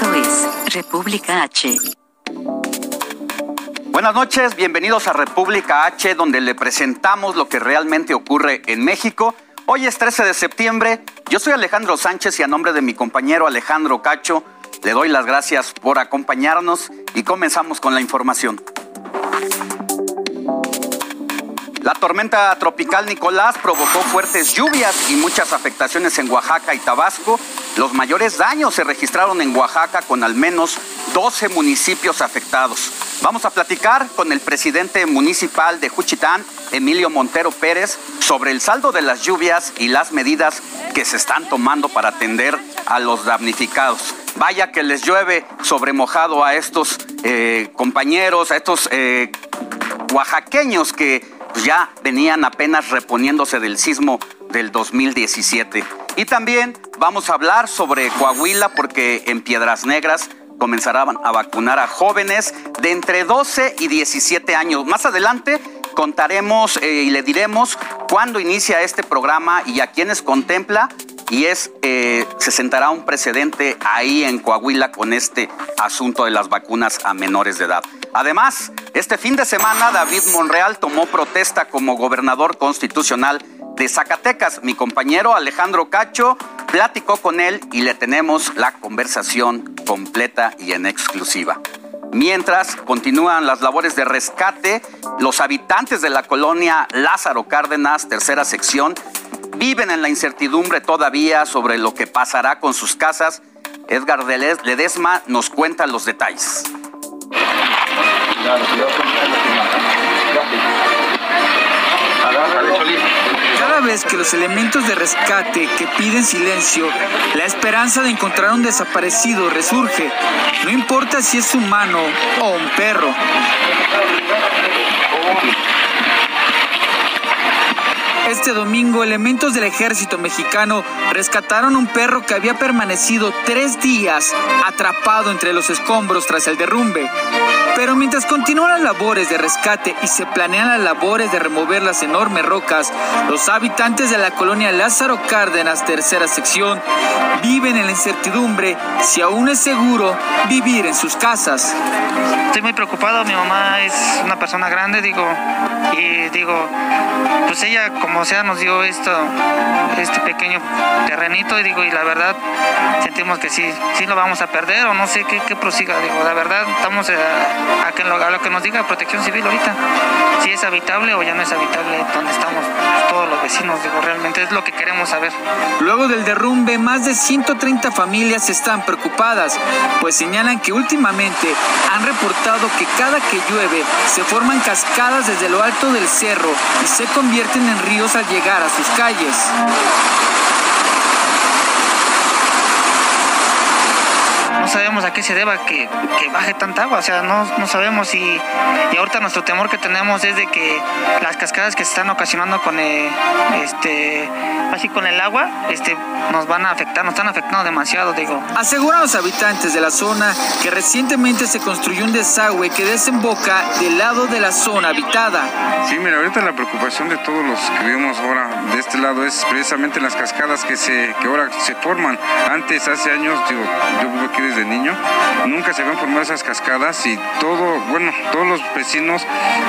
Esto es República H. Buenas noches, bienvenidos a República H, donde le presentamos lo que realmente ocurre en México. Hoy es 13 de septiembre, yo soy Alejandro Sánchez y a nombre de mi compañero Alejandro Cacho, le doy las gracias por acompañarnos y comenzamos con la información. La tormenta tropical Nicolás provocó fuertes lluvias y muchas afectaciones en Oaxaca y Tabasco. Los mayores daños se registraron en Oaxaca con al menos 12 municipios afectados. Vamos a platicar con el presidente municipal de Juchitán, Emilio Montero Pérez, sobre el saldo de las lluvias y las medidas que se están tomando para atender a los damnificados. Vaya que les llueve sobre mojado a estos eh, compañeros, a estos eh, oaxaqueños que pues, ya venían apenas reponiéndose del sismo del 2017. Y también vamos a hablar sobre Coahuila porque en Piedras Negras comenzarán a vacunar a jóvenes de entre 12 y 17 años. Más adelante contaremos eh, y le diremos cuándo inicia este programa y a quienes contempla y es eh, se sentará un precedente ahí en Coahuila con este asunto de las vacunas a menores de edad. Además, este fin de semana David Monreal tomó protesta como gobernador constitucional de Zacatecas. Mi compañero Alejandro Cacho platicó con él y le tenemos la conversación completa y en exclusiva. Mientras continúan las labores de rescate, los habitantes de la colonia Lázaro Cárdenas, tercera sección, viven en la incertidumbre todavía sobre lo que pasará con sus casas. Edgar Ledesma nos cuenta los detalles. Cada vez que los elementos de rescate que piden silencio, la esperanza de encontrar un desaparecido resurge, no importa si es humano o un perro. Este domingo, elementos del ejército mexicano rescataron un perro que había permanecido tres días atrapado entre los escombros tras el derrumbe. Pero mientras continúan las labores de rescate y se planean las labores de remover las enormes rocas, los habitantes de la colonia Lázaro Cárdenas, tercera sección, viven en la incertidumbre si aún es seguro vivir en sus casas. Estoy muy preocupado, mi mamá es una persona grande, digo, y digo, pues ella como sea nos dio esto, este pequeño terrenito y digo, y la verdad sentimos que sí, sí lo vamos a perder o no sé qué, qué prosiga, digo, la verdad estamos a, a, que a lo que nos diga protección civil ahorita, si es habitable o ya no es habitable donde estamos todos los vecinos, digo, realmente es lo que queremos saber. Luego del derrumbe, más de 130 familias están preocupadas, pues señalan que últimamente han reportado que cada que llueve se forman cascadas desde lo alto del cerro y se convierten en ríos al llegar a sus calles. No sabemos a qué se deba que, que baje tanta agua, o sea, no, no sabemos y, y, ahorita nuestro temor que tenemos es de que las cascadas que se están ocasionando con el, este, así con el agua, este, nos van a afectar, nos están afectando demasiado, digo. Aseguran los habitantes de la zona que recientemente se construyó un desagüe que desemboca del lado de la zona habitada. Sí, mira, ahorita la preocupación de todos los que vivimos ahora de este lado es precisamente las cascadas que se que ahora se forman. Antes, hace años, digo, yo vivo aquí desde niño, nunca se habían formado esas cascadas y todo, bueno, todos los vecinos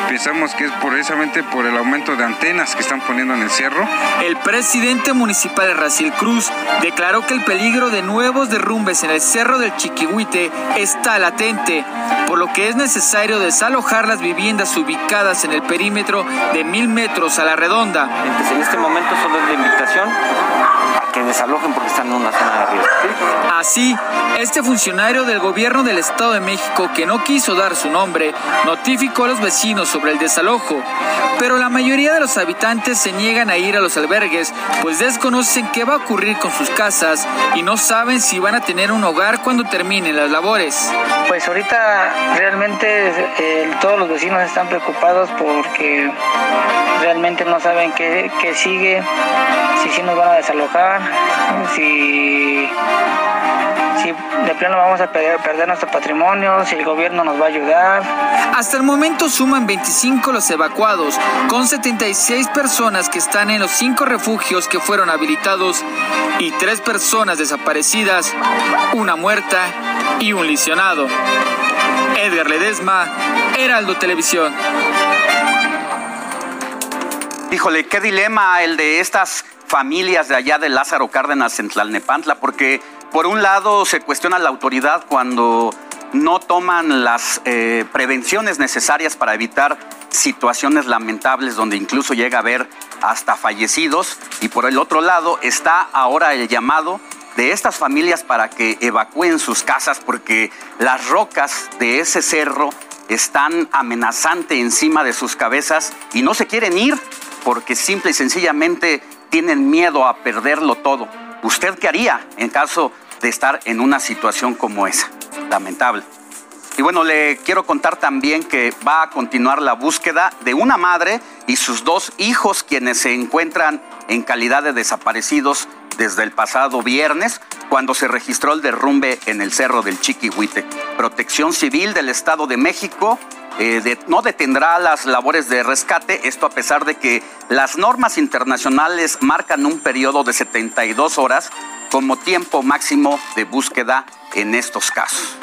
pensamos que es precisamente por el aumento de antenas que están poniendo en el cerro. El presidente municipal Raciel Cruz declaró que el peligro de nuevos derrumbes en el cerro del Chiquihuite está latente, por lo que es necesario desalojar las viviendas ubicadas en el perímetro de mil metros a la redonda. Entonces, en este momento solo es la invitación que desalojen porque están en una zona de riesgo. Así, este funcionario del gobierno del Estado de México, que no quiso dar su nombre, notificó a los vecinos sobre el desalojo, pero la mayoría de los habitantes se niegan a ir a los albergues, pues desconocen qué va a ocurrir con sus casas y no saben si van a tener un hogar cuando terminen las labores. Pues ahorita realmente eh, todos los vecinos están preocupados porque realmente no saben qué, qué sigue, si sí nos van a desalojar, si si de plano vamos a perder, perder, nuestro patrimonio, si el gobierno nos va a ayudar. Hasta el momento suman 25 los evacuados, con 76 personas que están en los cinco refugios que fueron habilitados y tres personas desaparecidas, una muerta y un lisionado. Edgar Ledesma, Heraldo Televisión. Híjole, qué dilema el de estas familias de allá de Lázaro Cárdenas en Tlalnepantla, porque por un lado se cuestiona la autoridad cuando no toman las eh, prevenciones necesarias para evitar situaciones lamentables donde incluso llega a haber hasta fallecidos y por el otro lado está ahora el llamado de estas familias para que evacúen sus casas porque las rocas de ese cerro están amenazante encima de sus cabezas y no se quieren ir porque simple y sencillamente tienen miedo a perderlo todo. ¿Usted qué haría en caso de estar en una situación como esa? Lamentable. Y bueno, le quiero contar también que va a continuar la búsqueda de una madre y sus dos hijos quienes se encuentran en calidad de desaparecidos desde el pasado viernes, cuando se registró el derrumbe en el Cerro del Chiquihuite. Protección Civil del Estado de México eh, no detendrá las labores de rescate, esto a pesar de que las normas internacionales marcan un periodo de 72 horas como tiempo máximo de búsqueda en estos casos.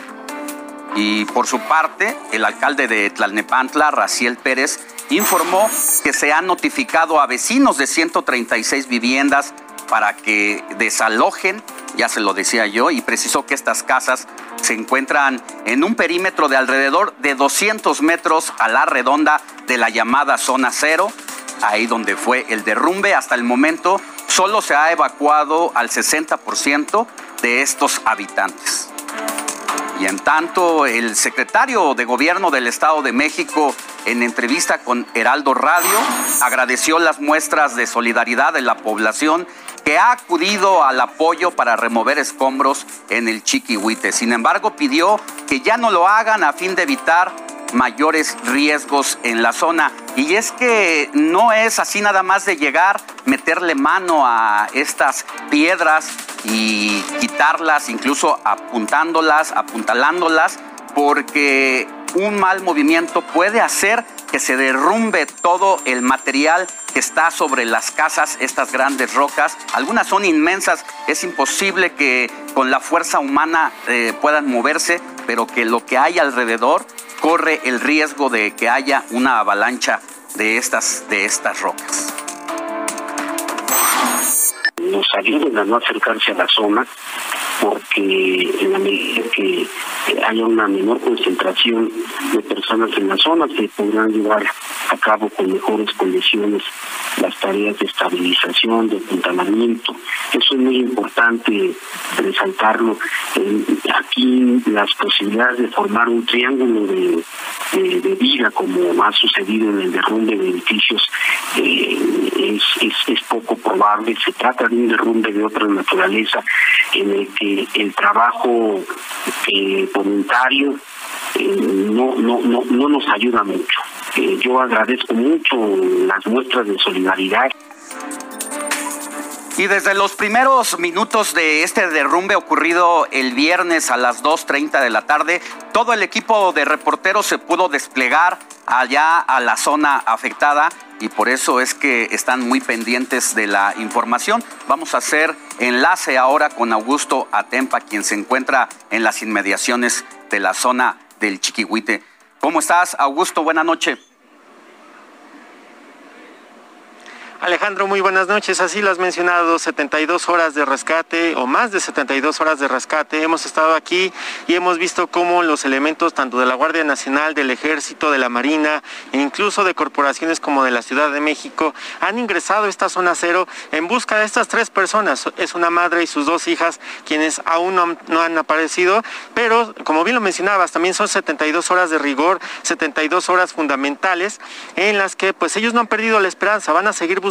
Y por su parte, el alcalde de Tlalnepantla, Raciel Pérez, informó que se han notificado a vecinos de 136 viviendas para que desalojen, ya se lo decía yo, y precisó que estas casas se encuentran en un perímetro de alrededor de 200 metros a la redonda de la llamada zona cero, ahí donde fue el derrumbe. Hasta el momento solo se ha evacuado al 60% de estos habitantes. Y en tanto, el secretario de Gobierno del Estado de México, en entrevista con Heraldo Radio, agradeció las muestras de solidaridad de la población que ha acudido al apoyo para remover escombros en el Chiquihuite. Sin embargo, pidió que ya no lo hagan a fin de evitar mayores riesgos en la zona. Y es que no es así nada más de llegar, meterle mano a estas piedras y quitarlas, incluso apuntándolas, apuntalándolas, porque un mal movimiento puede hacer que se derrumbe todo el material que está sobre las casas, estas grandes rocas. Algunas son inmensas, es imposible que con la fuerza humana eh, puedan moverse, pero que lo que hay alrededor corre el riesgo de que haya una avalancha de estas, de estas rocas nos ayuden a no acercarse a la zona porque en la medida que haya una menor concentración de personas en la zona se podrán llevar a cabo con mejores condiciones las tareas de estabilización, de apuntalamiento. Eso es muy importante resaltarlo. aquí las posibilidades de formar un triángulo de, vida, como ha sucedido en el derrumbe de edificios, eh, es, es poco probable. Se trata de un derrumbe de otra naturaleza en el que el trabajo eh, voluntario eh, no, no, no, no nos ayuda mucho. Eh, yo agradezco mucho las muestras de solidaridad. Y desde los primeros minutos de este derrumbe ocurrido el viernes a las 2.30 de la tarde, todo el equipo de reporteros se pudo desplegar allá a la zona afectada y por eso es que están muy pendientes de la información. Vamos a hacer enlace ahora con Augusto Atempa, quien se encuentra en las inmediaciones de la zona del Chiquihuite. ¿Cómo estás, Augusto? Buenas noches. Alejandro, muy buenas noches. Así lo has mencionado, 72 horas de rescate o más de 72 horas de rescate. Hemos estado aquí y hemos visto cómo los elementos tanto de la Guardia Nacional, del Ejército, de la Marina e incluso de corporaciones como de la Ciudad de México han ingresado a esta zona cero en busca de estas tres personas. Es una madre y sus dos hijas quienes aún no, han aparecido, pero como bien lo mencionabas, también son 72 horas de rigor, 72 horas fundamentales en las que pues ellos no han perdido la esperanza, van a seguir buscando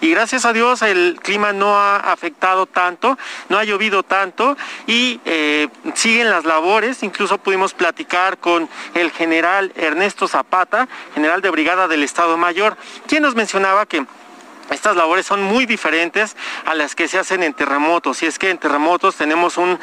y gracias a Dios el clima no ha afectado tanto, no ha llovido tanto y eh, siguen las labores, incluso pudimos platicar con el general Ernesto Zapata, general de brigada del Estado Mayor, quien nos mencionaba que estas labores son muy diferentes a las que se hacen en terremotos. Y es que en terremotos tenemos un,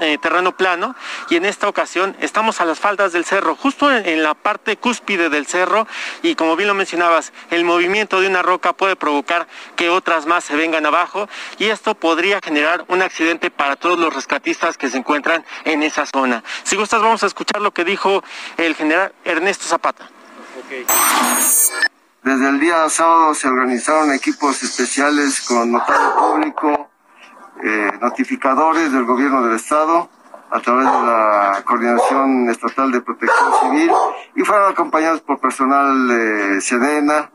eh, terreno plano y en esta ocasión estamos a las faldas del cerro, justo en, la parte cúspide del cerro. Y como bien lo mencionabas, el movimiento de una roca puede provocar que otras más se vengan abajo y esto podría generar un accidente para todos los rescatistas que se encuentran en esa zona. Si gustas, vamos a escuchar lo que dijo el general Ernesto Zapata. Desde el día sábado se organizaron equipos especiales con notario público, eh, notificadores del gobierno del estado a través de la Coordinación Estatal de Protección Civil y fueron acompañados por personal de Sedena,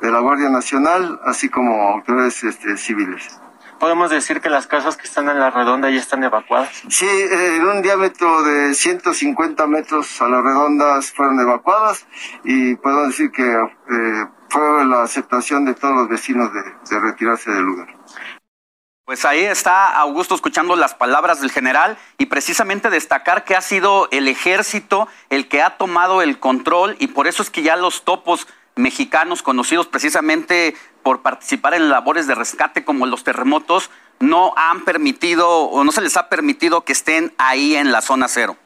de la Guardia Nacional, así como autoridades este, civiles podemos decir que las casas que están en la redonda ya están evacuadas. Sí, en un diámetro de 150 metros a la redonda fueron evacuadas y podemos decir que eh, fue la aceptación de todos los vecinos de, de retirarse del lugar. Pues ahí está Augusto escuchando las palabras del general y precisamente destacar que ha sido el ejército el que ha tomado el control y por eso es que ya los topos mexicanos conocidos precisamente por participar en labores de rescate como los terremotos no han permitido o no se les ha permitido que estén ahí en la zona cero.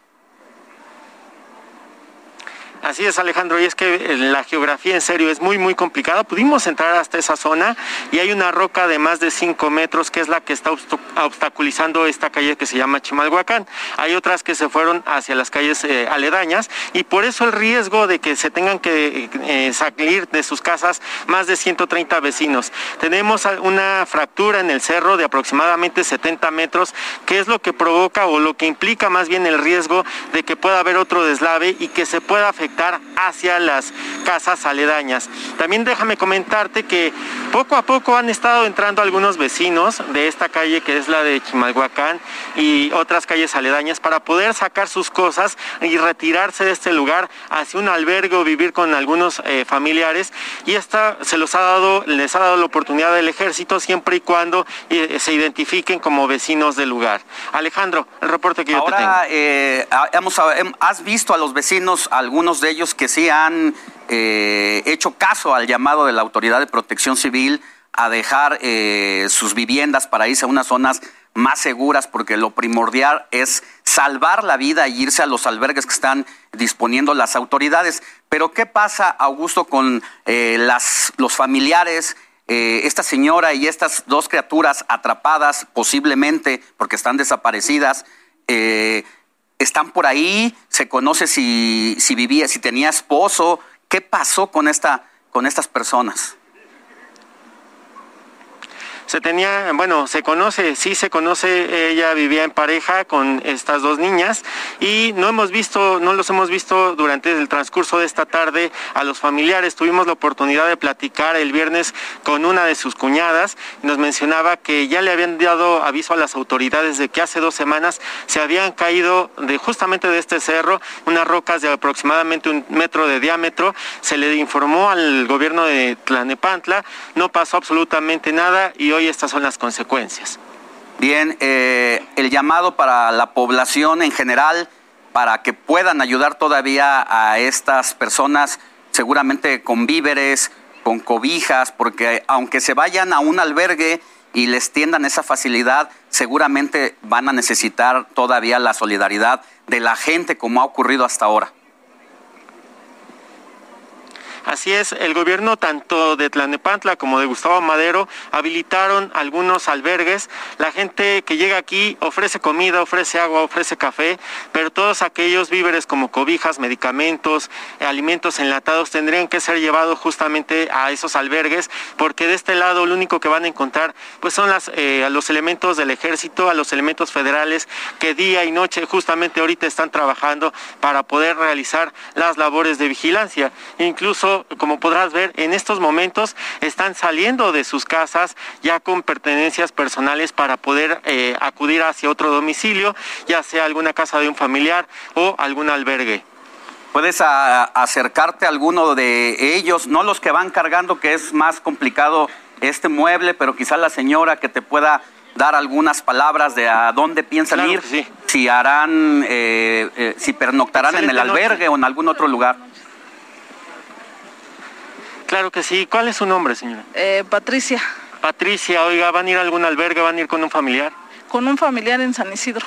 Así es, Alejandro, y es que eh, la geografía en serio es muy, muy complicada. Pudimos entrar hasta esa zona y hay una roca de más de 5 metros que es la que está obstaculizando esta calle que se llama Chimalhuacán. Hay otras que se fueron hacia las calles eh, aledañas y por eso el riesgo de que se tengan que eh, salir de sus casas más de 130 vecinos. Tenemos una fractura en el cerro de aproximadamente 70 metros, que es lo que provoca o lo que implica más bien el riesgo de que pueda haber otro deslave y que se pueda afectar hacia las casas aledañas. También déjame comentarte que poco a poco han estado entrando algunos vecinos de esta calle que es la de Chimalhuacán y otras calles aledañas para poder sacar sus cosas y retirarse de este lugar hacia un albergue o vivir con algunos eh, familiares y esta se los ha dado, les ha dado la oportunidad del ejército siempre y cuando eh, se identifiquen como vecinos del lugar. Alejandro, el reporte que yo te tengo. Eh, hemos, has visto a los vecinos, algunos de ellos que sí han eh, hecho caso al llamado de la Autoridad de Protección Civil a dejar eh, sus viviendas para irse a unas zonas más seguras, porque lo primordial es salvar la vida y irse a los albergues que están disponiendo las autoridades. Pero ¿qué pasa, Augusto, con eh, las, los familiares? esta señora y estas dos criaturas atrapadas posiblemente porque están desaparecidas, están por ahí, se conoce si, si vivía, si tenía esposo, ¿qué pasó con, esta, con estas personas? Se tenía, bueno, se conoce, sí se conoce, ella vivía en pareja con estas dos niñas y no hemos visto, no los hemos visto durante el transcurso de esta tarde a los familiares. Tuvimos la oportunidad de platicar el viernes con una de sus cuñadas nos mencionaba que ya le habían dado aviso a las autoridades de que hace dos semanas se habían caído de justamente de este cerro unas rocas de aproximadamente un metro de diámetro. Se le informó al gobierno de Tlanepantla, no pasó absolutamente nada y hoy estas son las consecuencias. Bien, eh, el llamado para la población en general, para que puedan ayudar todavía a estas personas, seguramente con víveres, con cobijas, porque aunque se vayan a un albergue y les tiendan esa facilidad, seguramente van a necesitar todavía la solidaridad de la gente como ha ocurrido hasta ahora. Así es, el gobierno tanto de Tlanepantla como de Gustavo Madero habilitaron algunos albergues. La gente que llega aquí ofrece comida, ofrece agua, ofrece café, pero todos aquellos víveres como cobijas, medicamentos, alimentos enlatados tendrían que ser llevados justamente a esos albergues, porque de este lado lo único que van a encontrar pues son eh, los elementos del ejército, a los elementos federales que día y noche justamente ahorita están trabajando para poder realizar las labores de vigilancia. Incluso, como podrás ver, en estos momentos están saliendo de sus casas ya con pertenencias personales para poder eh, acudir hacia otro domicilio, ya sea alguna casa de un familiar o algún albergue. Puedes acercarte a alguno de ellos, no los que van cargando, que es más complicado este mueble, pero quizá la señora que te pueda dar algunas palabras de a dónde piensan ir, si harán, eh, eh, si pernoctarán en el albergue o en algún otro lugar. Claro que sí. ¿Cuál es su nombre, señora? Eh, Patricia. Patricia, oiga, ¿van a ir a algún albergue? ¿Van a ir con un familiar? Con un familiar en San Isidro.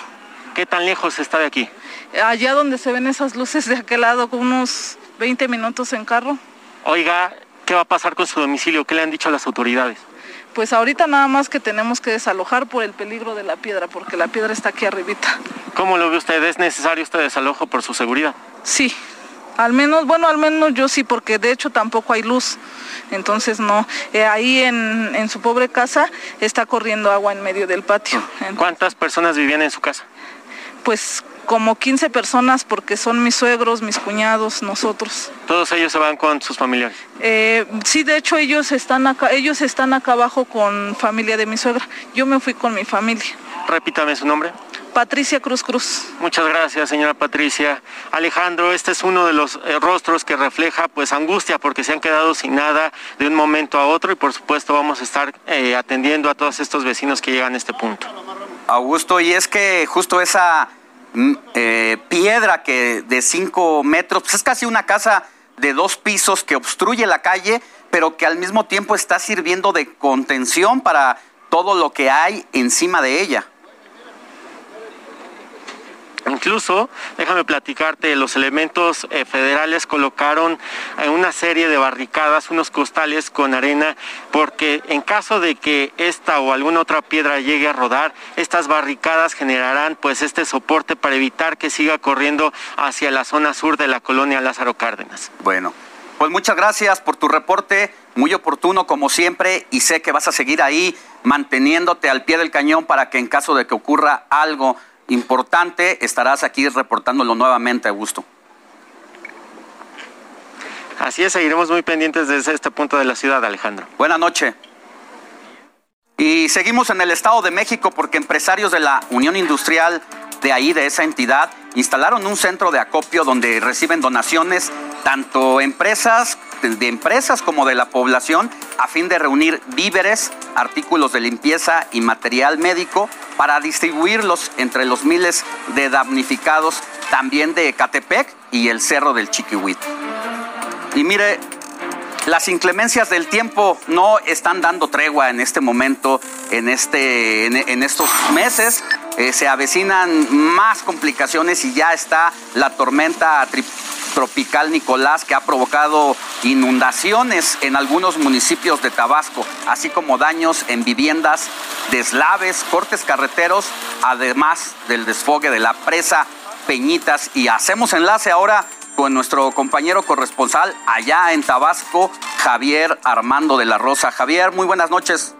¿Qué tan lejos está de aquí? Allá donde se ven esas luces de aquel lado, con unos 20 minutos en carro. Oiga, ¿qué va a pasar con su domicilio? ¿Qué le han dicho a las autoridades? Pues ahorita nada más que tenemos que desalojar por el peligro de la piedra, porque la piedra está aquí arribita. ¿Cómo lo ve usted? ¿Es necesario este desalojo por su seguridad? Sí, al menos, bueno, al menos yo sí, porque de hecho tampoco hay luz. Entonces no, eh, ahí en, en, su pobre casa está corriendo agua en medio del patio. ¿Cuántas personas vivían en su casa? Pues como 15 personas porque son mis suegros, mis cuñados, nosotros. ¿Todos ellos se van con sus familiares? Eh, sí, de hecho ellos están acá, ellos están acá abajo con familia de mi suegra. Yo me fui con mi familia. Repítame su nombre. Patricia Cruz Cruz. Muchas gracias, señora Patricia. Alejandro, este es uno de los eh, rostros que refleja pues angustia porque se han quedado sin nada de un momento a otro y por supuesto vamos a estar eh, atendiendo a todos estos vecinos que llegan a este punto. Augusto, y es que justo esa Mm, eh, piedra que de 5 metros, pues es casi una casa de dos pisos que obstruye la calle, pero que al mismo tiempo está sirviendo de contención para todo lo que hay encima de ella. Incluso, déjame platicarte, los elementos eh, federales colocaron eh, una serie de barricadas, unos costales con arena, porque en caso de que esta o alguna otra piedra llegue a rodar, estas barricadas generarán pues este soporte para evitar que siga corriendo hacia la zona sur de la colonia Lázaro Cárdenas. Bueno, pues muchas gracias por tu reporte, muy oportuno como siempre, y sé que vas a seguir ahí manteniéndote al pie del cañón para que en caso de que ocurra algo importante, estarás aquí reportándolo nuevamente, Augusto. Así es, seguiremos muy pendientes desde este punto de la ciudad, Alejandro. Buenas noches. Y seguimos en el Estado de México porque empresarios de la Unión Industrial de ahí, de esa entidad, instalaron un centro de acopio donde reciben donaciones tanto empresas de empresas como de la población a fin de reunir víveres, artículos de limpieza y material médico para distribuirlos entre los miles de damnificados también de Ecatepec y el Cerro del Chiquihuit. Y mire, las inclemencias del tiempo no están dando tregua en este momento, en, este, en, estos meses. Eh, se avecinan más complicaciones y ya está la tormenta tropical Nicolás que ha provocado inundaciones en algunos municipios de Tabasco, así como daños en viviendas, deslaves, cortes carreteros, además del desfogue de la presa Peñitas. Y hacemos enlace ahora con nuestro compañero corresponsal allá en Tabasco, Javier Armando de la Rosa. Javier, muy buenas noches.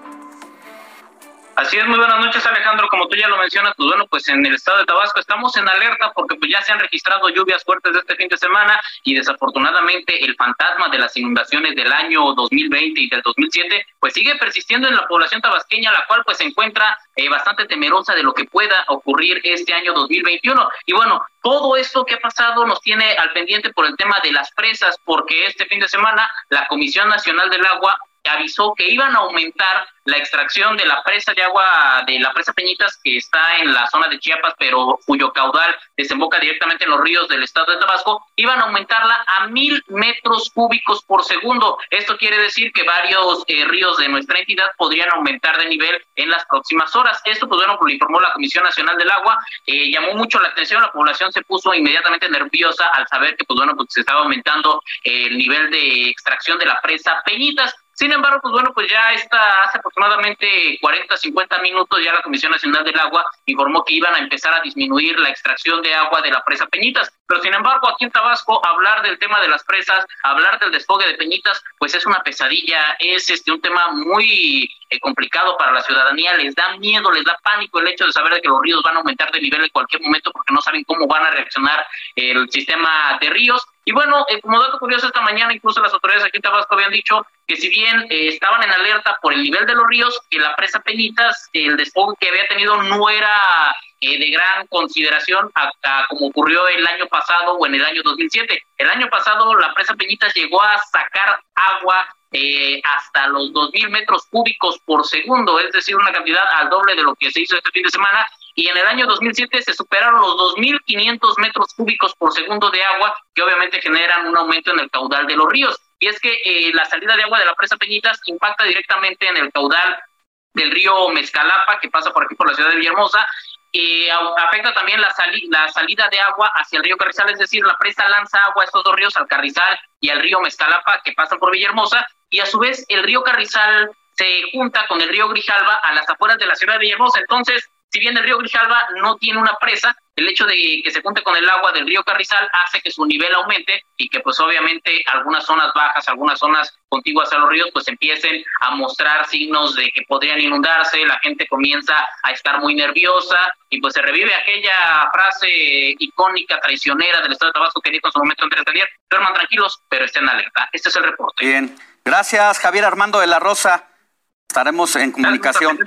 Así es, muy buenas noches Alejandro, como tú ya lo mencionas, pues bueno, pues en el estado de Tabasco estamos en alerta porque pues ya se han registrado lluvias fuertes este fin de semana y desafortunadamente el fantasma de las inundaciones del año 2020 y del 2007 pues sigue persistiendo en la población tabasqueña, la cual pues se encuentra eh, bastante temerosa de lo que pueda ocurrir este año 2021. Y bueno, todo esto que ha pasado nos tiene al pendiente por el tema de las presas, porque este fin de semana la Comisión Nacional del Agua avisó que iban a aumentar la extracción de la presa de agua de la presa Peñitas que está en la zona de Chiapas, pero cuyo caudal desemboca directamente en los ríos del estado de Tabasco, iban a aumentarla a mil metros cúbicos por segundo. Esto quiere decir que varios eh, ríos de nuestra entidad podrían aumentar de nivel en las próximas horas. Esto, pues bueno, lo informó la Comisión Nacional del Agua, eh, llamó mucho la atención, la población se puso inmediatamente nerviosa al saber que, pues bueno, pues se estaba aumentando el nivel de extracción de la presa Peñitas. Sin embargo, pues bueno, pues ya está hace aproximadamente 40, 50 minutos ya la Comisión Nacional del Agua informó que iban a empezar a disminuir la extracción de agua de la presa Peñitas. Pero sin embargo, aquí en Tabasco, hablar del tema de las presas, hablar del desfogue de Peñitas, pues es una pesadilla, es este un tema muy eh, complicado para la ciudadanía, les da miedo, les da pánico el hecho de saber que los ríos van a aumentar de nivel en cualquier momento porque no saben cómo van a reaccionar el sistema de ríos. Y bueno, eh, como dato curioso, esta mañana incluso las autoridades aquí en Tabasco habían dicho que si bien eh, estaban en alerta por el nivel de los ríos, que la presa Peñitas, el desfogue que había tenido no era de gran consideración hasta como ocurrió el año pasado o en el año 2007. El año pasado la presa Peñitas llegó a sacar agua eh, hasta los 2.000 metros cúbicos por segundo, es decir, una cantidad al doble de lo que se hizo este fin de semana. Y en el año 2007 se superaron los 2.500 metros cúbicos por segundo de agua, que obviamente generan un aumento en el caudal de los ríos. Y es que eh, la salida de agua de la presa Peñitas impacta directamente en el caudal del río Mezcalapa, que pasa por aquí por la ciudad de Villahermosa, y afecta también la, la salida de agua hacia el río Carrizal, es decir, la presa lanza agua a estos dos ríos, al Carrizal y al río Mezcalapa, que pasan por Villahermosa, y a su vez el río Carrizal se junta con el río Grijalva a las afueras de la ciudad de Villahermosa. Entonces, si bien el río Grijalva no tiene una presa, el hecho de que se junte con el agua del río Carrizal hace que su nivel aumente y que pues obviamente algunas zonas bajas, algunas zonas contiguas a los ríos pues empiecen a mostrar signos de que podrían inundarse, la gente comienza a estar muy nerviosa y pues se revive aquella frase icónica, traicionera del Estado de Tabasco que dijo en su momento en de duerman tranquilos, pero estén alerta. Este es el reporte. Bien, gracias Javier Armando de la Rosa. Estaremos en comunicación.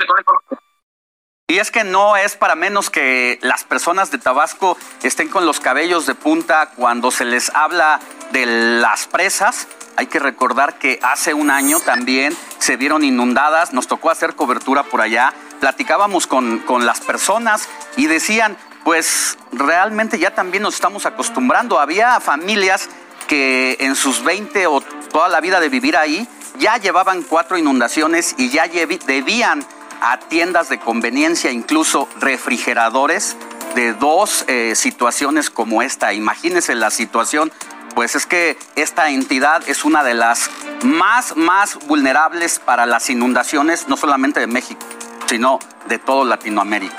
Y es que no es para menos que las personas de Tabasco estén con los cabellos de punta cuando se les habla de las presas. Hay que recordar que hace un año también se vieron inundadas, nos tocó hacer cobertura por allá, platicábamos con, con las personas y decían, pues realmente ya también nos estamos acostumbrando. Había familias que en sus 20 o toda la vida de vivir ahí ya llevaban cuatro inundaciones y ya debían a tiendas de conveniencia, incluso refrigeradores, de dos eh, situaciones como esta. Imagínense la situación, pues es que esta entidad es una de las más, más vulnerables para las inundaciones, no solamente de México, sino de todo Latinoamérica.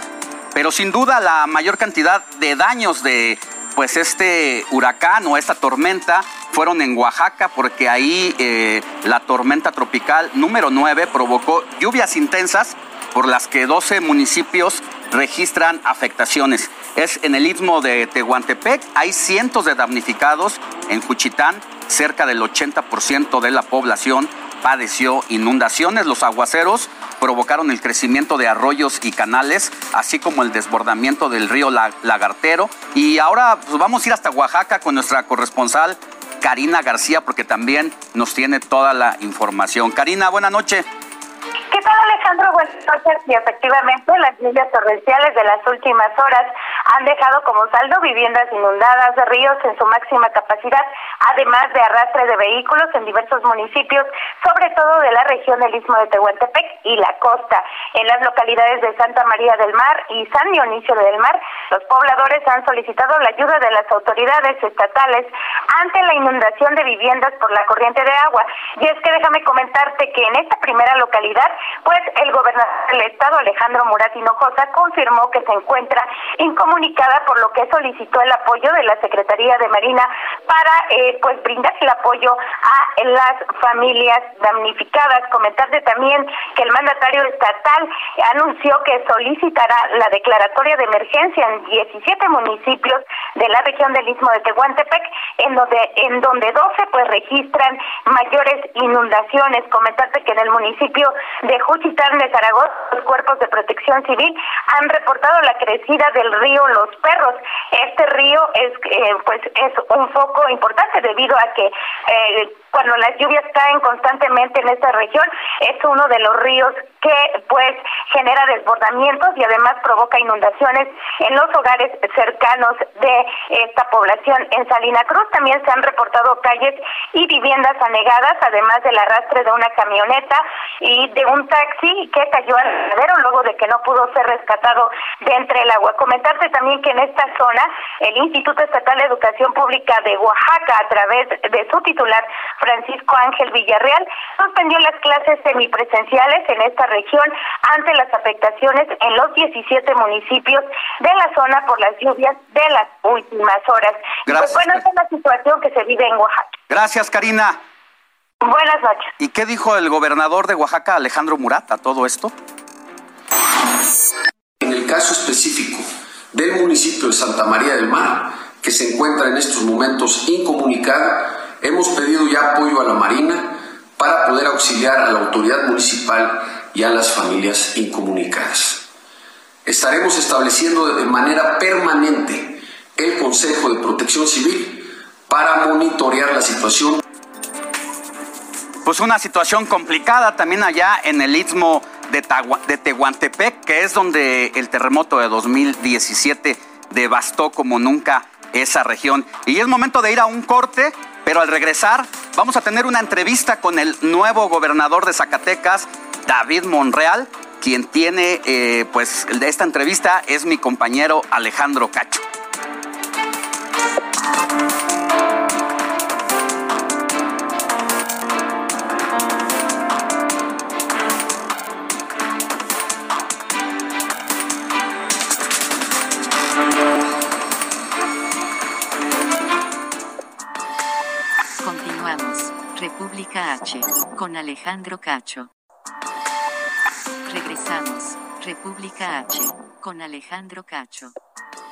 Pero sin duda la mayor cantidad de daños de pues este huracán o esta tormenta fueron en Oaxaca porque ahí eh, la tormenta tropical número 9 provocó lluvias intensas por las que 12 municipios registran afectaciones. Es en el istmo de Tehuantepec, hay cientos de damnificados. En Juchitán, cerca del 80% de la población padeció inundaciones. Los aguaceros provocaron el crecimiento de arroyos y canales, así como el desbordamiento del río Lagartero. Y ahora pues, vamos a ir hasta Oaxaca con nuestra corresponsal Karina García, porque también nos tiene toda la información. Karina, buena noche. ¿Qué tal Alejandro? Buenas noches. Y efectivamente las lluvias torrenciales de las últimas horas han dejado como saldo viviendas inundadas, ríos en su máxima capacidad, además de arrastre de vehículos en diversos municipios, sobre todo de la región del Istmo de Tehuantepec y la costa. En las localidades de Santa María del Mar y San Dionisio del Mar, los pobladores han solicitado la ayuda de las autoridades estatales ante la inundación de viviendas por la corriente de agua. Y es que déjame comentarte que en esta primera localidad, pues el gobernador del estado, Alejandro Murat Hinojosa, confirmó que se encuentra incomunicada por lo que solicitó el apoyo de la Secretaría de Marina para eh, pues brindar el apoyo a las familias damnificadas. Comentarte también que el mandatario estatal anunció que solicitará la declaratoria de emergencia en 17 municipios de la región del Istmo de Tehuantepec, en donde en donde 12 pues registran mayores inundaciones. Comentarte que en el municipio de Juchitán de Zaragoza, los cuerpos de protección civil han reportado la crecida del río Los Perros. Este río es eh, pues es un foco importante debido a que eh, cuando las lluvias caen constantemente en esta región, es uno de los ríos que pues genera desbordamientos y además provoca inundaciones en los hogares cercanos de esta población. En Salina Cruz también se han reportado calles y viviendas anegadas, además del arrastre de una camioneta y de un taxi que cayó al ladero luego de que no pudo ser rescatado de entre el agua. Comentarte también que en esta zona el Instituto Estatal de Educación Pública de Oaxaca, a través de su titular Francisco Ángel Villarreal, suspendió las clases semipresenciales en esta región ante las afectaciones en los 17 municipios de la zona por las lluvias de las últimas horas. Pues Gracias. Pues bueno, esta es la situación que se vive en Oaxaca. Gracias, Karina. Buenas noches. ¿Y qué dijo el gobernador de Oaxaca, Alejandro Murat, a todo esto? En el caso específico del municipio de Santa María del Mar, que se encuentra en estos momentos incomunicada, hemos pedido ya apoyo a la Marina para poder auxiliar a la autoridad municipal y a las familias incomunicadas. Estaremos estableciendo de manera permanente el Consejo de Protección Civil para monitorear la situación Pues una situación complicada también allá en el istmo de, de Tehuantepec, que es donde el terremoto de 2017 devastó como nunca esa región. Y es momento de ir a un corte, pero al regresar vamos a tener una entrevista con el nuevo gobernador de Zacatecas, David Monreal, quien tiene, eh, pues, de esta entrevista es mi compañero Alejandro Cacho. Con Alejandro Cacho. Regresamos. República H. Con Alejandro Cacho.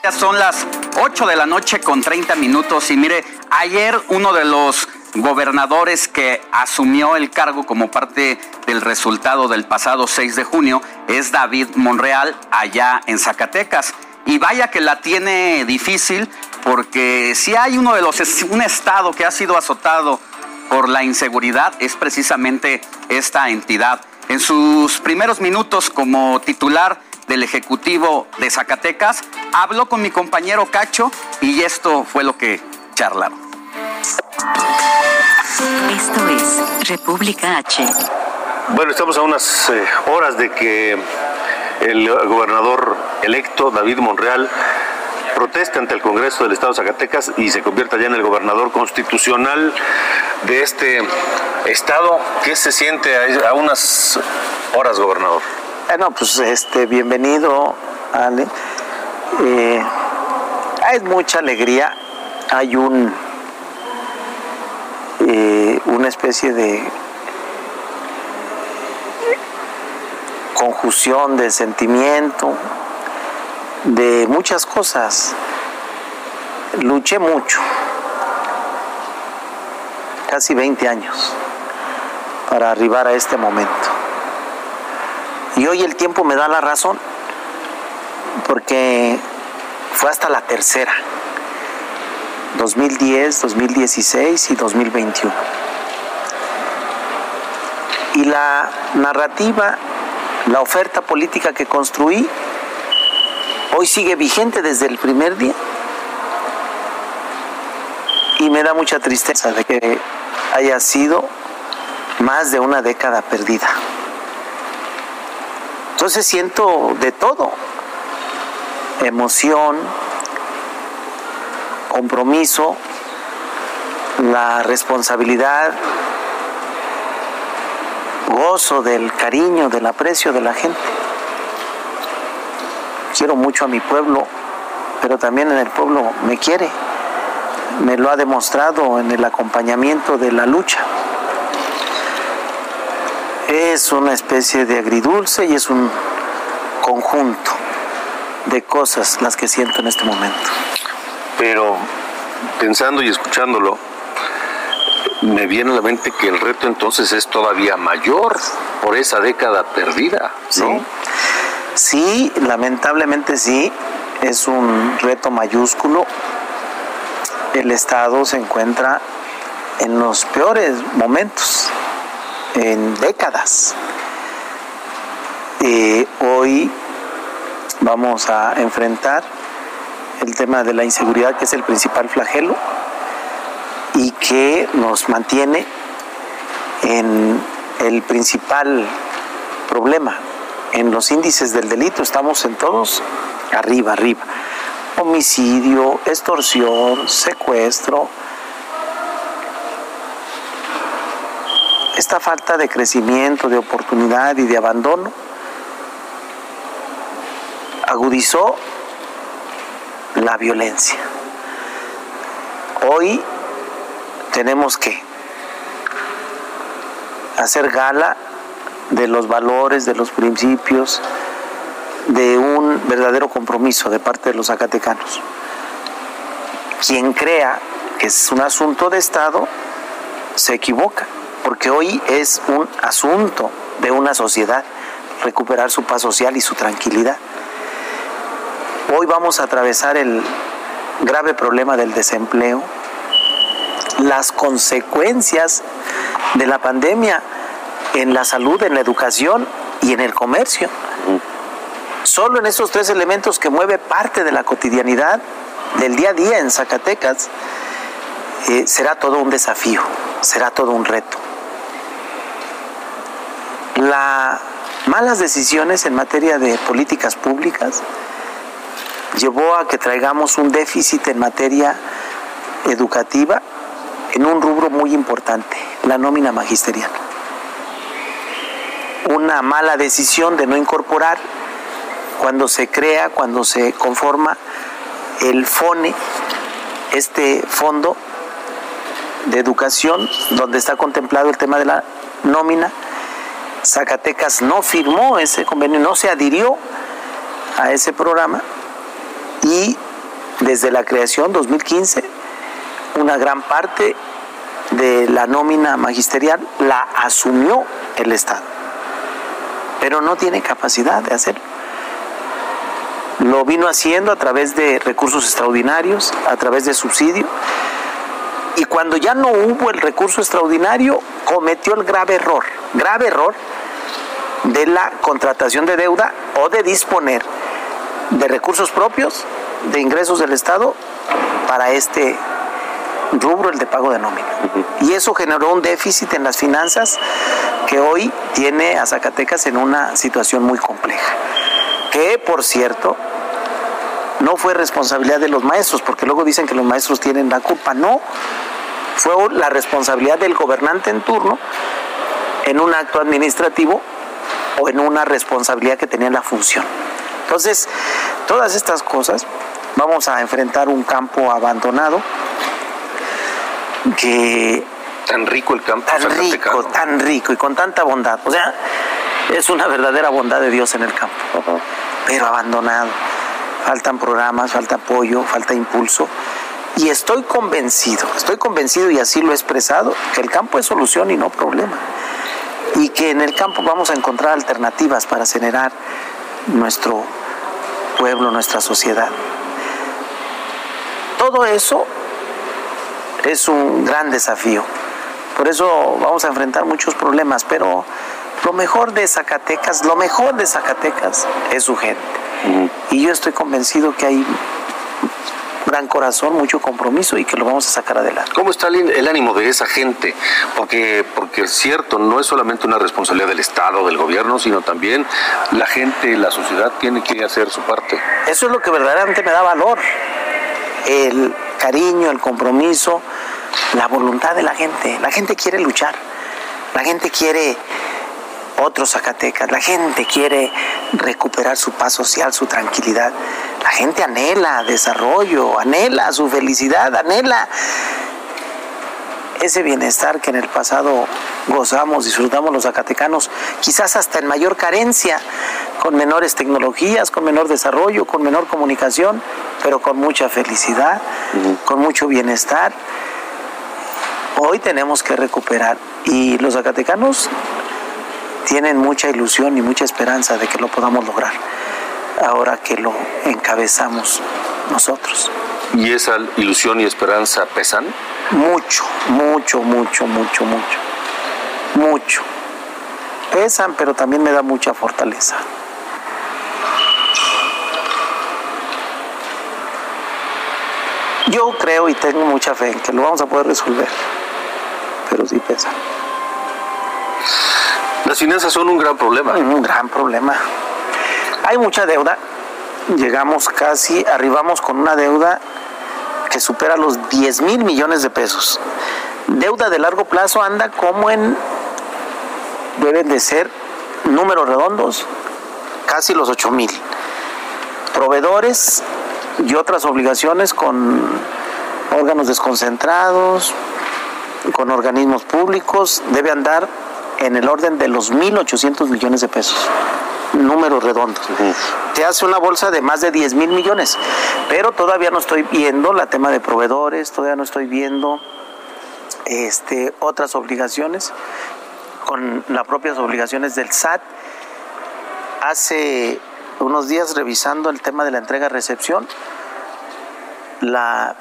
Ya son las 8 de la noche con 30 minutos y mire, ayer uno de los gobernadores que asumió el cargo como parte del resultado del pasado 6 de junio es David Monreal allá en Zacatecas. Y vaya que la tiene difícil porque si hay uno de los, un estado que ha sido azotado por la inseguridad es precisamente esta entidad. En sus primeros minutos como titular del Ejecutivo de Zacatecas, habló con mi compañero Cacho y esto fue lo que charlaron. Esto es República H. Bueno, estamos a unas eh, horas de que el gobernador electo, David Monreal, proteste ante el Congreso del Estado de Zacatecas y se convierta ya en el gobernador constitucional de este estado. ¿Qué se siente a, unas horas, gobernador? Bueno, pues este, bienvenido, Ale. Eh, hay mucha alegría, hay un eh, una especie de conjunción de sentimiento, de muchas cosas. Luché mucho, casi 20 años, para arribar a este momento. Y hoy el tiempo me da la razón, porque fue hasta la tercera, 2010, 2016 y 2021. Y la narrativa, la oferta política que construí, hoy sigue vigente desde el primer día. Y me da mucha tristeza de que haya sido más de una década perdida. Entonces siento de todo, emoción, compromiso, la responsabilidad, gozo del cariño, del aprecio de la gente. Quiero mucho a mi pueblo, pero también en el pueblo me quiere. Me lo ha demostrado en el acompañamiento de la lucha. Es una especie de agridulce y es un conjunto de cosas las que siento en este momento. Pero pensando y escuchándolo, me viene a la mente que el reto entonces es todavía mayor por esa década perdida, ¿no? Sí, lamentablemente sí, es un reto mayúsculo. El Estado se encuentra en los peores momentos, en décadas. Eh, hoy vamos a enfrentar el tema de la inseguridad, que es el principal flagelo y que nos mantiene en el principal problema. En los índices del delito estamos en todos arriba, arriba. Homicidio, extorsión, secuestro. Esta falta de crecimiento, de oportunidad y de abandono agudizó la violencia. Hoy tenemos que hacer gala de los valores, de los principios, de un verdadero compromiso de parte de los zacatecanos. Quien crea que es un asunto de Estado, se equivoca, porque hoy es un asunto de una sociedad recuperar su paz social y su tranquilidad. Hoy vamos a atravesar el grave problema del desempleo, las consecuencias de la pandemia en la salud, en la educación y en el comercio. Solo en esos tres elementos que mueve parte de la cotidianidad del día a día en Zacatecas, eh, será todo un desafío, será todo un reto. Las malas decisiones en materia de políticas públicas llevó a que traigamos un déficit en materia educativa en un rubro muy importante, la nómina magisterial. Una mala decisión de no incorporar cuando se crea, cuando se conforma el FONE, este fondo de educación donde está contemplado el tema de la nómina. Zacatecas no firmó ese convenio, no se adhirió a ese programa y desde la creación 2015 una gran parte de la nómina magisterial la asumió el Estado, pero no tiene capacidad de hacerlo. Lo vino haciendo a través de recursos extraordinarios, a través de subsidio, y cuando ya no hubo el recurso extraordinario, cometió el grave error, grave error de la contratación de deuda o de disponer de recursos propios, de ingresos del Estado para este rubro, el de pago de nómina. Y eso generó un déficit en las finanzas que hoy tiene a Zacatecas en una situación muy compleja. Que, por cierto, no fue responsabilidad de los maestros, porque luego dicen que los maestros tienen la culpa. No, fue la responsabilidad del gobernante en turno en un acto administrativo o en una responsabilidad que tenía la función. Entonces, todas estas cosas vamos a enfrentar un campo abandonado que tan rico el campo tan rico tan rico y con tanta bondad. O sea es una verdadera bondad de Dios en el campo. Pero abandonado. Faltan programas falta apoyo falta impulso. Y estoy convencido estoy convencido y así lo he expresado que el campo es solución y no problema. Y que en el campo vamos a encontrar alternativas para generar nuestro pueblo nuestra sociedad. Todo eso es un gran desafío. Por eso vamos a enfrentar muchos problemas, pero lo mejor de Zacatecas, lo mejor de Zacatecas es su gente. Y yo estoy convencido que hay gran corazón, mucho compromiso y que lo vamos a sacar adelante. ¿Cómo está el ánimo de esa gente? Porque, porque es cierto, no es solamente una responsabilidad del Estado, del gobierno, sino también la gente, la sociedad tiene que hacer su parte. Eso es lo que verdaderamente me da valor el cariño, el compromiso, la voluntad de la gente. La gente quiere luchar, la gente quiere otros Zacatecas, la gente quiere recuperar su paz social, su tranquilidad. La gente anhela desarrollo, anhela su felicidad, anhela ese bienestar que en el pasado gozamos, disfrutamos los zacatecanos, quizás hasta en mayor carencia, con menores tecnologías, con menor desarrollo, con menor comunicación, pero con mucha felicidad, con mucho bienestar. Hoy tenemos que recuperar y los zacatecanos tienen mucha ilusión y mucha esperanza de que lo podamos lograr, ahora que lo encabezamos nosotros. ¿Y esa ilusión y esperanza pesan? mucho, mucho, mucho, mucho, mucho, mucho. Pesan, pero también me da mucha fortaleza. Yo creo y tengo mucha fe en que lo vamos a poder resolver, pero sí pesan. Las finanzas son un gran problema. Un gran problema. Hay mucha deuda. Llegamos casi, arribamos con una deuda que supera los 10 mil millones de pesos. Deuda de largo plazo anda como en, deben de ser números redondos, casi los 8 mil. Proveedores y otras obligaciones con órganos desconcentrados, con organismos públicos, debe andar en el orden de los 1.800 millones de pesos. Números redondos. Te hace una bolsa de más de 10 mil millones. Pero todavía no estoy viendo la tema de proveedores, todavía no estoy viendo este, otras obligaciones, con las propias obligaciones del SAT. Hace unos días revisando el tema de la entrega-recepción, la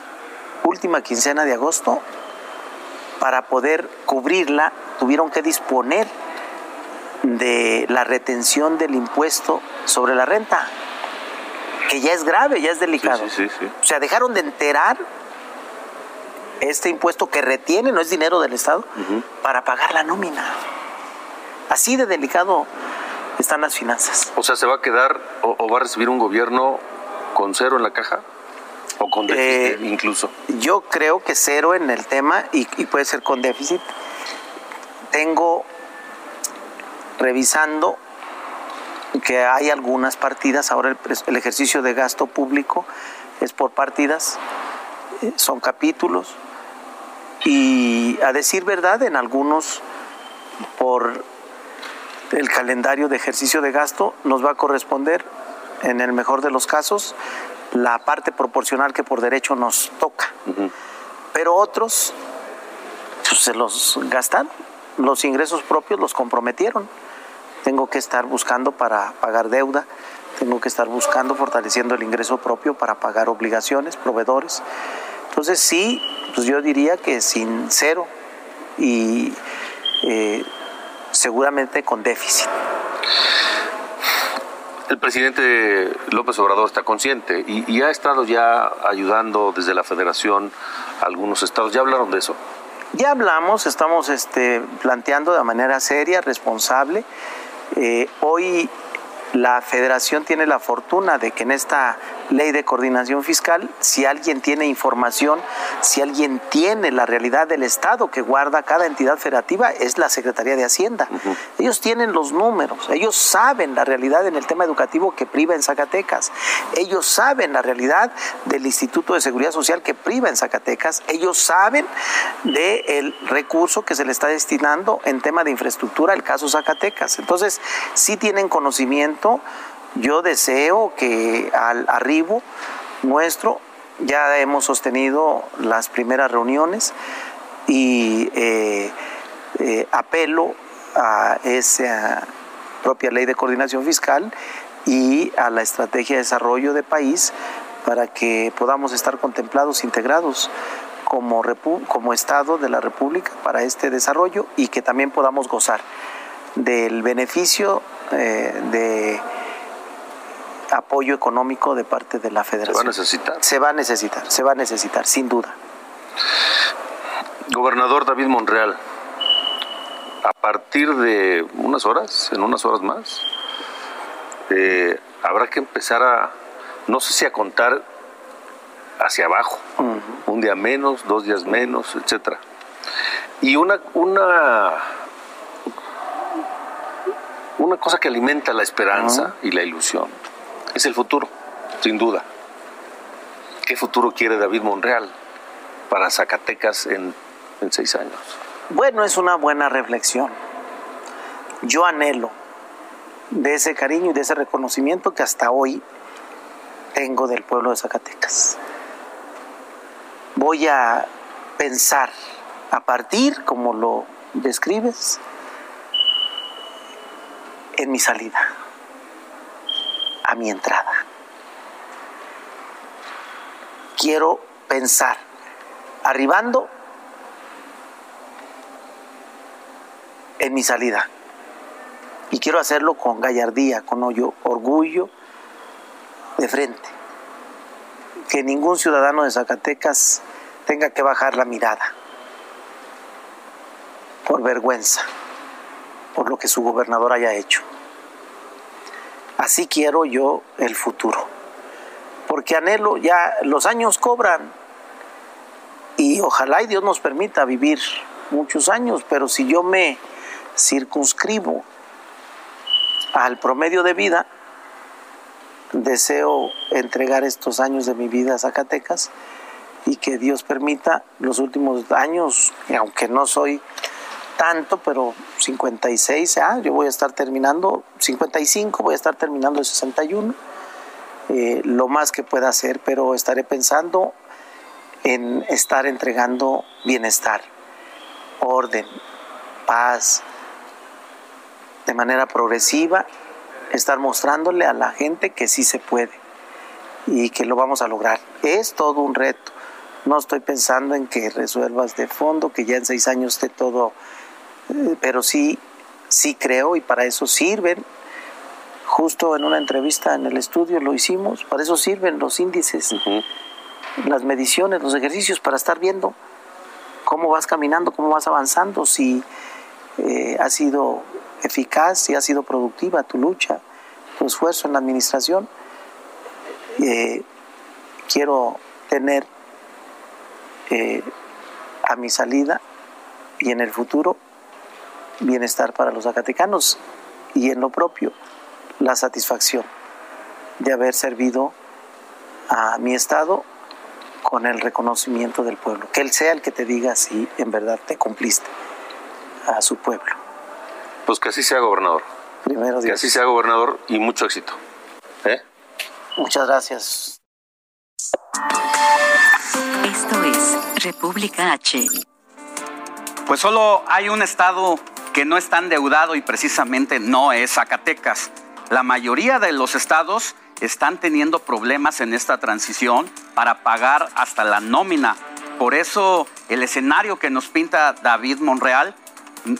última quincena de agosto, para poder cubrirla, tuvieron que disponer de la retención del impuesto sobre la renta, que ya es grave, ya es delicado. o sea, dejaron de enterar este impuesto que retiene, no es dinero del Estado, para pagar la nómina. Así de delicado están las finanzas. O sea, ¿se va a quedar o, va a recibir un gobierno con cero en la caja? ¿O con déficit eh, incluso? Yo creo que cero en el tema y, puede ser con déficit. Tengo revisando que hay algunas partidas, ahora el, ejercicio de gasto público es por partidas, eh, son capítulos, y a decir verdad, en algunos por el calendario de ejercicio de gasto nos va a corresponder, en el mejor de los casos, la parte proporcional que por derecho nos toca. Pero otros pues, se los gastan, los ingresos propios los comprometieron. Tengo que estar buscando para pagar deuda, tengo que estar buscando, fortaleciendo el ingreso propio para pagar obligaciones, proveedores. Entonces sí, pues yo diría que sin cero y eh, seguramente con déficit. El presidente López Obrador está consciente y, ha estado ya ayudando desde la federación a algunos estados. ¿Ya hablaron de eso? Ya hablamos, estamos este, planteando de manera seria, responsable. Eh, hoy la federación tiene la fortuna de que en esta ley de coordinación fiscal, si alguien tiene información, si alguien tiene la realidad del Estado que guarda cada entidad federativa, es la Secretaría de Hacienda. Ellos tienen los números, ellos saben la realidad en el tema educativo que priva en Zacatecas, ellos saben la realidad del Instituto de Seguridad Social que priva en Zacatecas, ellos saben del recurso que se le está destinando en tema de infraestructura, el caso Zacatecas. Entonces, sí tienen conocimiento yo deseo que al arribo nuestro ya hemos sostenido las primeras reuniones y eh, eh, apelo a esa propia ley de coordinación fiscal y a la estrategia de desarrollo de país para que podamos estar contemplados, integrados como, como Estado de la República para este desarrollo y que también podamos gozar del beneficio eh, de apoyo económico de parte de la federación. Se va a necesitar. Se va a necesitar, se va a necesitar, sin duda. Gobernador David Monreal, a partir de unas horas, en unas horas más, eh, habrá que empezar a, no sé si a contar hacia abajo, un día menos, dos días menos, etcétera. Y una, una, una cosa que alimenta la esperanza y la ilusión es el futuro, sin duda. ¿Qué futuro quiere David Monreal para Zacatecas en, en seis años? Bueno, es una buena reflexión. Yo anhelo de ese cariño y de ese reconocimiento que hasta hoy tengo del pueblo de Zacatecas. Voy a pensar a partir, como lo describes, en mi salida, a mi entrada. Quiero pensar, arribando, en mi salida. Y quiero hacerlo con gallardía, con hoyo, orgullo, de frente. Que ningún ciudadano de Zacatecas tenga que bajar la mirada por vergüenza, por lo que su gobernador haya hecho. Así quiero yo el futuro. Porque anhelo, ya los años cobran. Y ojalá y Dios nos permita vivir muchos años, pero si yo me circunscribo al promedio de vida, deseo entregar estos años de mi vida a Zacatecas y que Dios permita los últimos años, aunque no soy tanto, pero 56, ah, yo voy a estar terminando, 55, voy a estar terminando el 61, eh, lo más que pueda hacer, pero estaré pensando en estar entregando bienestar, orden, paz, de manera progresiva, estar mostrándole a la gente que sí se puede y que lo vamos a lograr. Es todo un reto. No estoy pensando en que resuelvas de fondo, que ya en seis años esté todo, pero sí, sí creo y para eso sirven. Justo en una entrevista en el estudio lo hicimos, para eso sirven los índices, las mediciones, los ejercicios, para estar viendo cómo vas caminando, cómo vas avanzando, si eh, ha sido eficaz, si ha sido productiva tu lucha, tu esfuerzo en la administración. Eh, quiero tener eh, a mi salida y en el futuro bienestar para los zacatecanos y en lo propio la satisfacción de haber servido a mi Estado con el reconocimiento del pueblo. Que Él sea el que te diga si en verdad te cumpliste a su pueblo. Pues que así sea gobernador. Primero Dios. Que así sea gobernador y mucho éxito. ¿Eh? Muchas gracias. Esto es República H. Pues solo hay un estado que no está endeudado y precisamente no es Zacatecas. La mayoría de los estados están teniendo problemas en esta transición para pagar hasta la nómina. Por eso el escenario que nos pinta David Monreal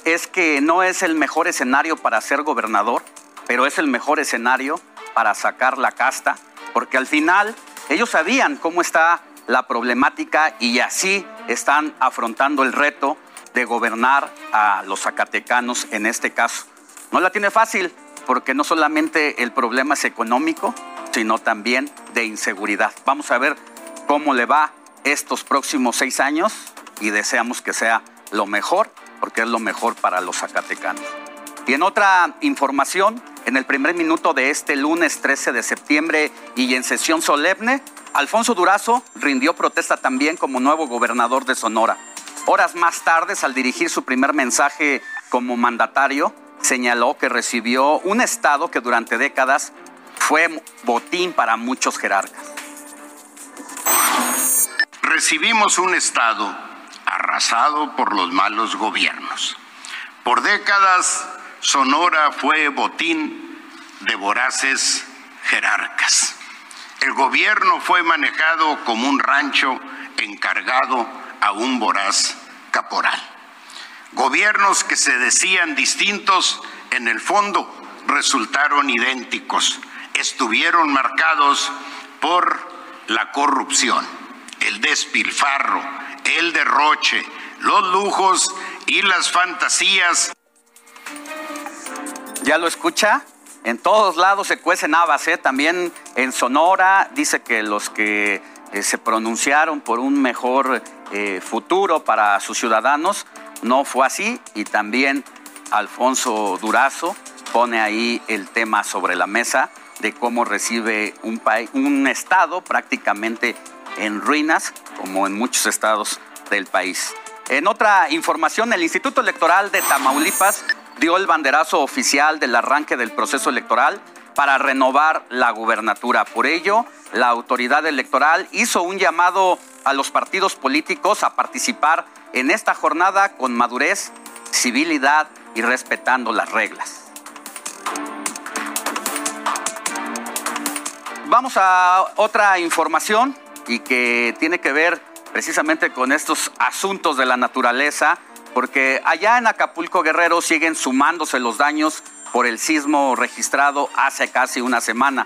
es que no es el mejor escenario para ser gobernador, pero es el mejor escenario para sacar la casta, porque al final ellos sabían cómo está la problemática y así están afrontando el reto de gobernar a los zacatecanos en este caso. No la tiene fácil porque no solamente el problema es económico, sino también de inseguridad. Vamos a ver cómo le va estos próximos seis años y deseamos que sea lo mejor, porque es lo mejor para los zacatecanos. Y en otra información, en el primer minuto de este lunes 13 de septiembre y en sesión solemne, Alfonso Durazo rindió protesta también como nuevo gobernador de Sonora. Horas más tarde, al dirigir su primer mensaje como mandatario, señaló que recibió un estado que durante décadas fue botín para muchos jerarcas. Recibimos un estado arrasado por los malos gobiernos. Por décadas, Sonora fue botín de voraces jerarcas. El gobierno fue manejado como un rancho encargado a un voraz caporal. Gobiernos que se decían distintos en el fondo resultaron idénticos, estuvieron marcados por la corrupción, el despilfarro, el derroche, los lujos y las fantasías. ¿Ya lo escucha? En todos lados se cuecen habas, ¿eh? también en Sonora dice que los que eh, se pronunciaron por un mejor eh, futuro para sus ciudadanos no fue así y también Alfonso Durazo pone ahí el tema sobre la mesa de cómo recibe un, un estado prácticamente en ruinas, como en muchos estados del país. En otra información, el Instituto Electoral de Tamaulipas dio el banderazo oficial del arranque del proceso electoral para renovar la gubernatura. Por ello, la autoridad electoral hizo un llamado a los partidos políticos a participar en esta jornada con madurez, civilidad y respetando las reglas. Vamos a otra información y que tiene que ver precisamente con estos asuntos de la naturaleza porque allá en Acapulco Guerrero siguen sumándose los daños por el sismo registrado hace casi una semana.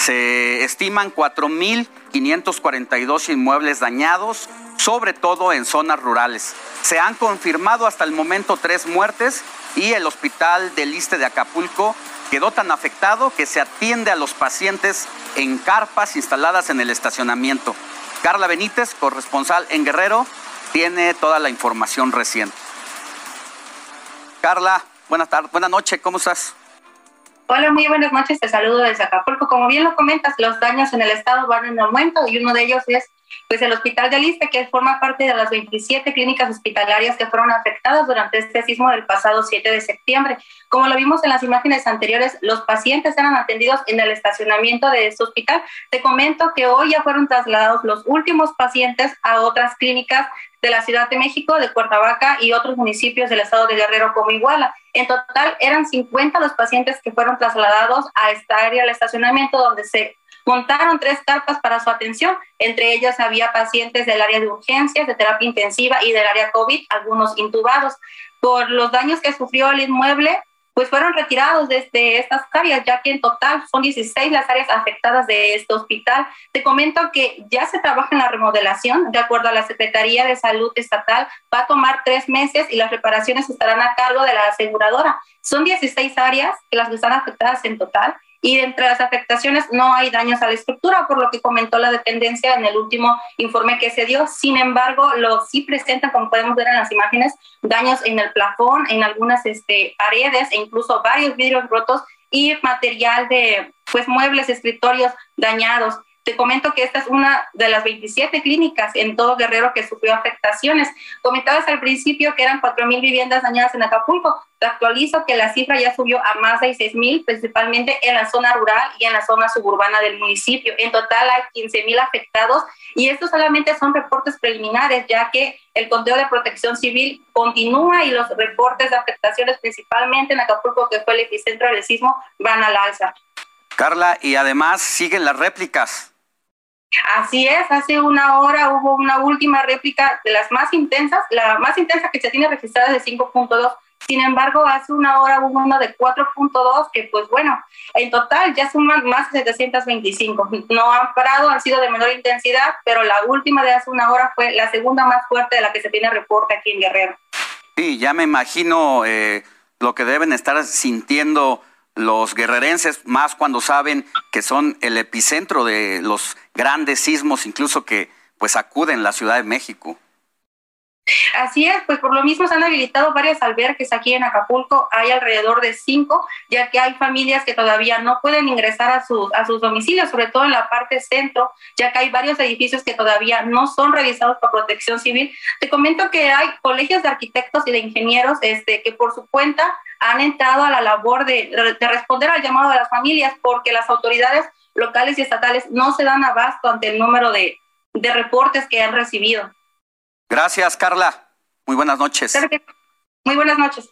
Se estiman 4.542 inmuebles dañados, sobre todo en zonas rurales. Se han confirmado hasta el momento tres muertes y el hospital del Iste de Acapulco quedó tan afectado que se atiende a los pacientes en carpas instaladas en el estacionamiento. Carla Benítez, corresponsal en Guerrero, tiene toda la información reciente. Carla, buenas tardes, buenas noches, ¿cómo estás? Hola, muy buenas noches, te saludo desde Acapulco. Como bien lo comentas, los daños en el estado van en aumento y uno de ellos es pues el Hospital de Aliste, que forma parte de las 27 clínicas hospitalarias que fueron afectadas durante este sismo del pasado 7 de septiembre. Como lo vimos en las imágenes anteriores, los pacientes eran atendidos en el estacionamiento de este hospital. Te comento que hoy ya fueron trasladados los últimos pacientes a otras clínicas de la Ciudad de México, de Cuernavaca y otros municipios del estado de Guerrero como Iguala. En total eran 50 los pacientes que fueron trasladados a esta área del estacionamiento donde se Montaron tres carpas para su atención. Entre ellos había pacientes del área de urgencias, de terapia intensiva y del área COVID, algunos intubados. Por los daños que sufrió el inmueble, pues fueron retirados desde estas áreas, ya que en total son 16 las áreas afectadas de este hospital. Te comento que ya se trabaja en la remodelación, de acuerdo a la Secretaría de Salud Estatal, va a tomar tres meses y las reparaciones estarán a cargo de la aseguradora. Son 16 áreas las que están afectadas en total y entre las afectaciones no hay daños a la estructura, por lo que comentó la dependencia en el último informe que se dio. Sin embargo, lo sí presentan, como podemos ver en las imágenes, daños en el plafón, en algunas este, paredes e incluso varios vidrios rotos y material de pues muebles, escritorios dañados. Te comento que esta es una de las 27 clínicas en todo Guerrero que sufrió afectaciones. Comentabas al principio que eran 4.000 viviendas dañadas en Acapulco. Te actualizo que la cifra ya subió a más de 6.000, principalmente en la zona rural y en la zona suburbana del municipio. En total hay 15.000 afectados y estos solamente son reportes preliminares, ya que el conteo de protección civil continúa y los reportes de afectaciones, principalmente en Acapulco, que fue el epicentro del sismo, van al alza. Carla, y además siguen las réplicas. Así es, hace una hora hubo una última réplica de las más intensas, la más intensa que se tiene registrada es de 5.2. Sin embargo, hace una hora hubo una de 4.2 que pues bueno, en total ya suman más de 725. No han parado, han sido de menor intensidad, pero la última de hace una hora fue la segunda más fuerte de la que se tiene reporte aquí en Guerrero. Sí, ya me imagino eh, lo que deben estar sintiendo los guerrerenses, más cuando saben que son el epicentro de los grandes sismos, incluso que pues acuden la Ciudad de México. Así es, pues por lo mismo se han habilitado varios albergues aquí en Acapulco, hay alrededor de cinco, ya que hay familias que todavía no pueden ingresar a sus, a sus domicilios, sobre todo en la parte centro, ya que hay varios edificios que todavía no son revisados por protección civil. Te comento que hay colegios de arquitectos y de ingenieros este, que por su cuenta han entrado a la labor de, responder al llamado de las familias porque las autoridades locales y estatales no se dan abasto ante el número de, reportes que han recibido. Gracias, Carla. Muy buenas noches. Muy buenas noches.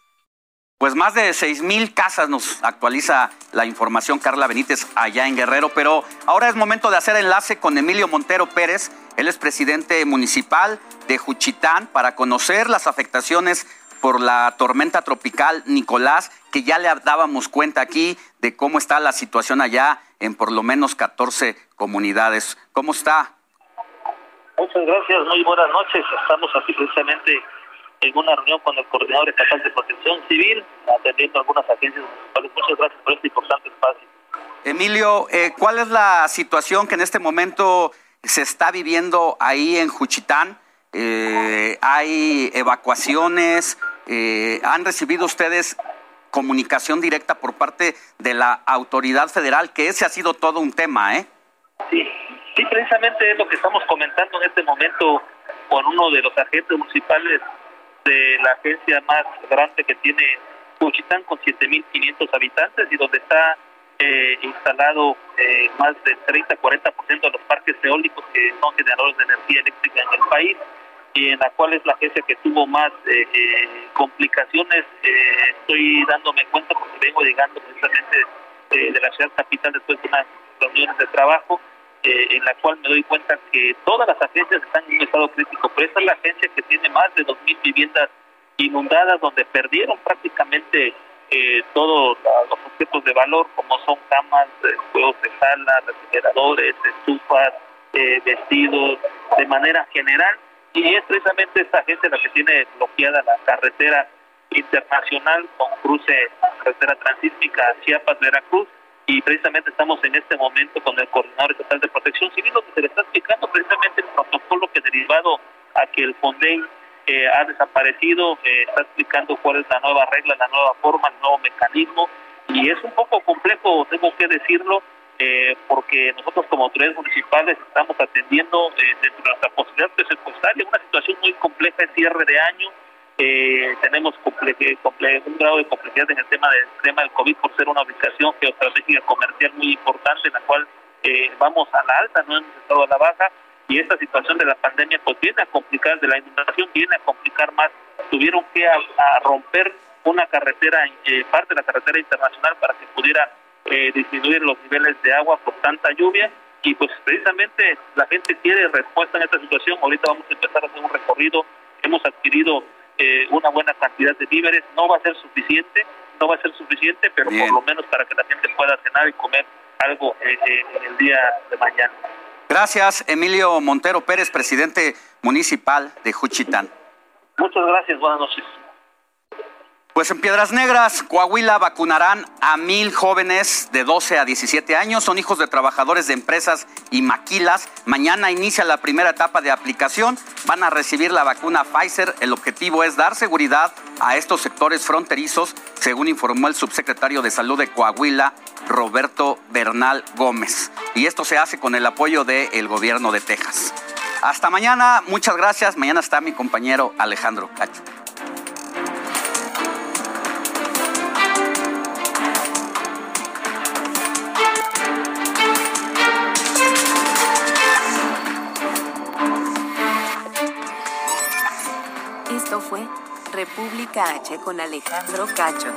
Pues más de seis mil casas nos actualiza la información Carla Benítez allá en Guerrero, pero ahora es momento de hacer enlace con Emilio Montero Pérez. Él es presidente municipal de Juchitán para conocer las afectaciones por la tormenta tropical Nicolás, que ya le dábamos cuenta aquí de cómo está la situación allá en por lo menos 14 comunidades. ¿Cómo está? Muchas gracias, muy buenas noches. Estamos aquí precisamente en una reunión con el coordinador estatal de protección civil, atendiendo algunas agencias municipales. Muchas gracias por este importante espacio. Emilio, eh, ¿cuál es la situación que en este momento se está viviendo ahí en Juchitán? Eh, ¿Hay evacuaciones? Eh, ¿Han recibido ustedes comunicación directa por parte de la autoridad federal? Que ese ha sido todo un tema, ¿eh? Sí, sí, precisamente es lo que estamos comentando en este momento con uno de los agentes municipales de la agencia más grande que tiene Cuchitán, con 7.500 habitantes y donde está eh, instalado eh, más del 30-40% de los parques eólicos que son generadores de energía eléctrica en el país y en la cual es la agencia que tuvo más eh, eh, complicaciones. Eh, estoy dándome cuenta porque vengo llegando precisamente de la ciudad capital después de unas reuniones de trabajo, en la cual me doy cuenta que todas las agencias están en un estado crítico, pero esta es la agencia que tiene más de 2.000 viviendas inundadas donde perdieron prácticamente eh, todos los objetos de valor como son camas, juegos de sala, refrigeradores, estufas, eh, vestidos, de manera general. Y es precisamente esta gente la que tiene bloqueada la carretera internacional con cruce carretera transísmica Chiapas-Veracruz y precisamente estamos en este momento con el Coordinador Estatal de Protección Civil donde se le está explicando precisamente el protocolo que derivado a que el FONDEI eh, ha desaparecido, eh, está explicando cuál es la nueva regla, la nueva forma, el nuevo mecanismo y es un poco complejo, tengo que decirlo, eh, porque nosotros como autoridades municipales estamos atendiendo dentro de nuestra posibilidad presupuestaria una situación muy compleja de cierre de año, eh, tenemos un grado de complejidad en el tema del tema del COVID por ser una ubicación geoestratégica comercial muy importante en la cual eh, vamos a la alta, no hemos estado a la baja y esta situación de la pandemia pues viene a complicar, de la inundación viene a complicar más. Tuvieron que romper una carretera, eh, parte de la carretera internacional para que pudiera eh, disminuir los niveles de agua por tanta lluvia y pues precisamente la gente quiere respuesta en esta situación. Ahorita vamos a empezar a hacer un recorrido. Hemos adquirido eh, una buena cantidad de víveres. No va a ser suficiente, no va a ser suficiente, pero por lo menos para que la gente pueda cenar y comer algo eh, eh, en el día de mañana. Gracias, Emilio Montero Pérez, presidente municipal de Juchitán. Muchas gracias, buenas noches. Pues en Piedras Negras, Coahuila, vacunarán a mil jóvenes de 12 a 17 años. Son hijos de trabajadores de empresas y maquilas. Mañana inicia la primera etapa de aplicación. Van a recibir la vacuna Pfizer. El objetivo es dar seguridad a estos sectores fronterizos, según informó el subsecretario de Salud de Coahuila, Roberto Bernal Gómez. Y esto se hace con el apoyo del gobierno de Texas. Hasta mañana, muchas gracias. Mañana está mi compañero Alejandro Cacho. Fue República H con Alejandro Cacho.